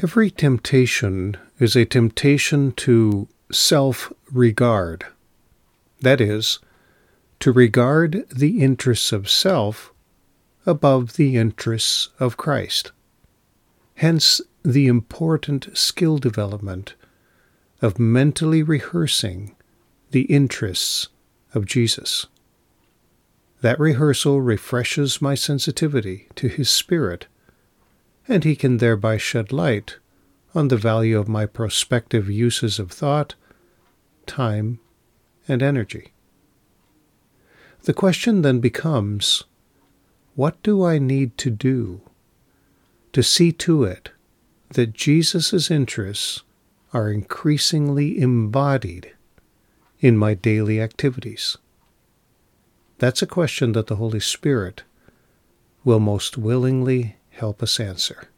Every temptation is a temptation to self regard. That is, to regard the interests of self above the interests of Christ. Hence, the important skill development of mentally rehearsing the interests of Jesus. That rehearsal refreshes my sensitivity to His Spirit and he can thereby shed light on the value of my prospective uses of thought, time, and energy. The question then becomes what do I need to do to see to it that Jesus' interests are increasingly embodied in my daily activities? That's a question that the Holy Spirit will most willingly help us answer.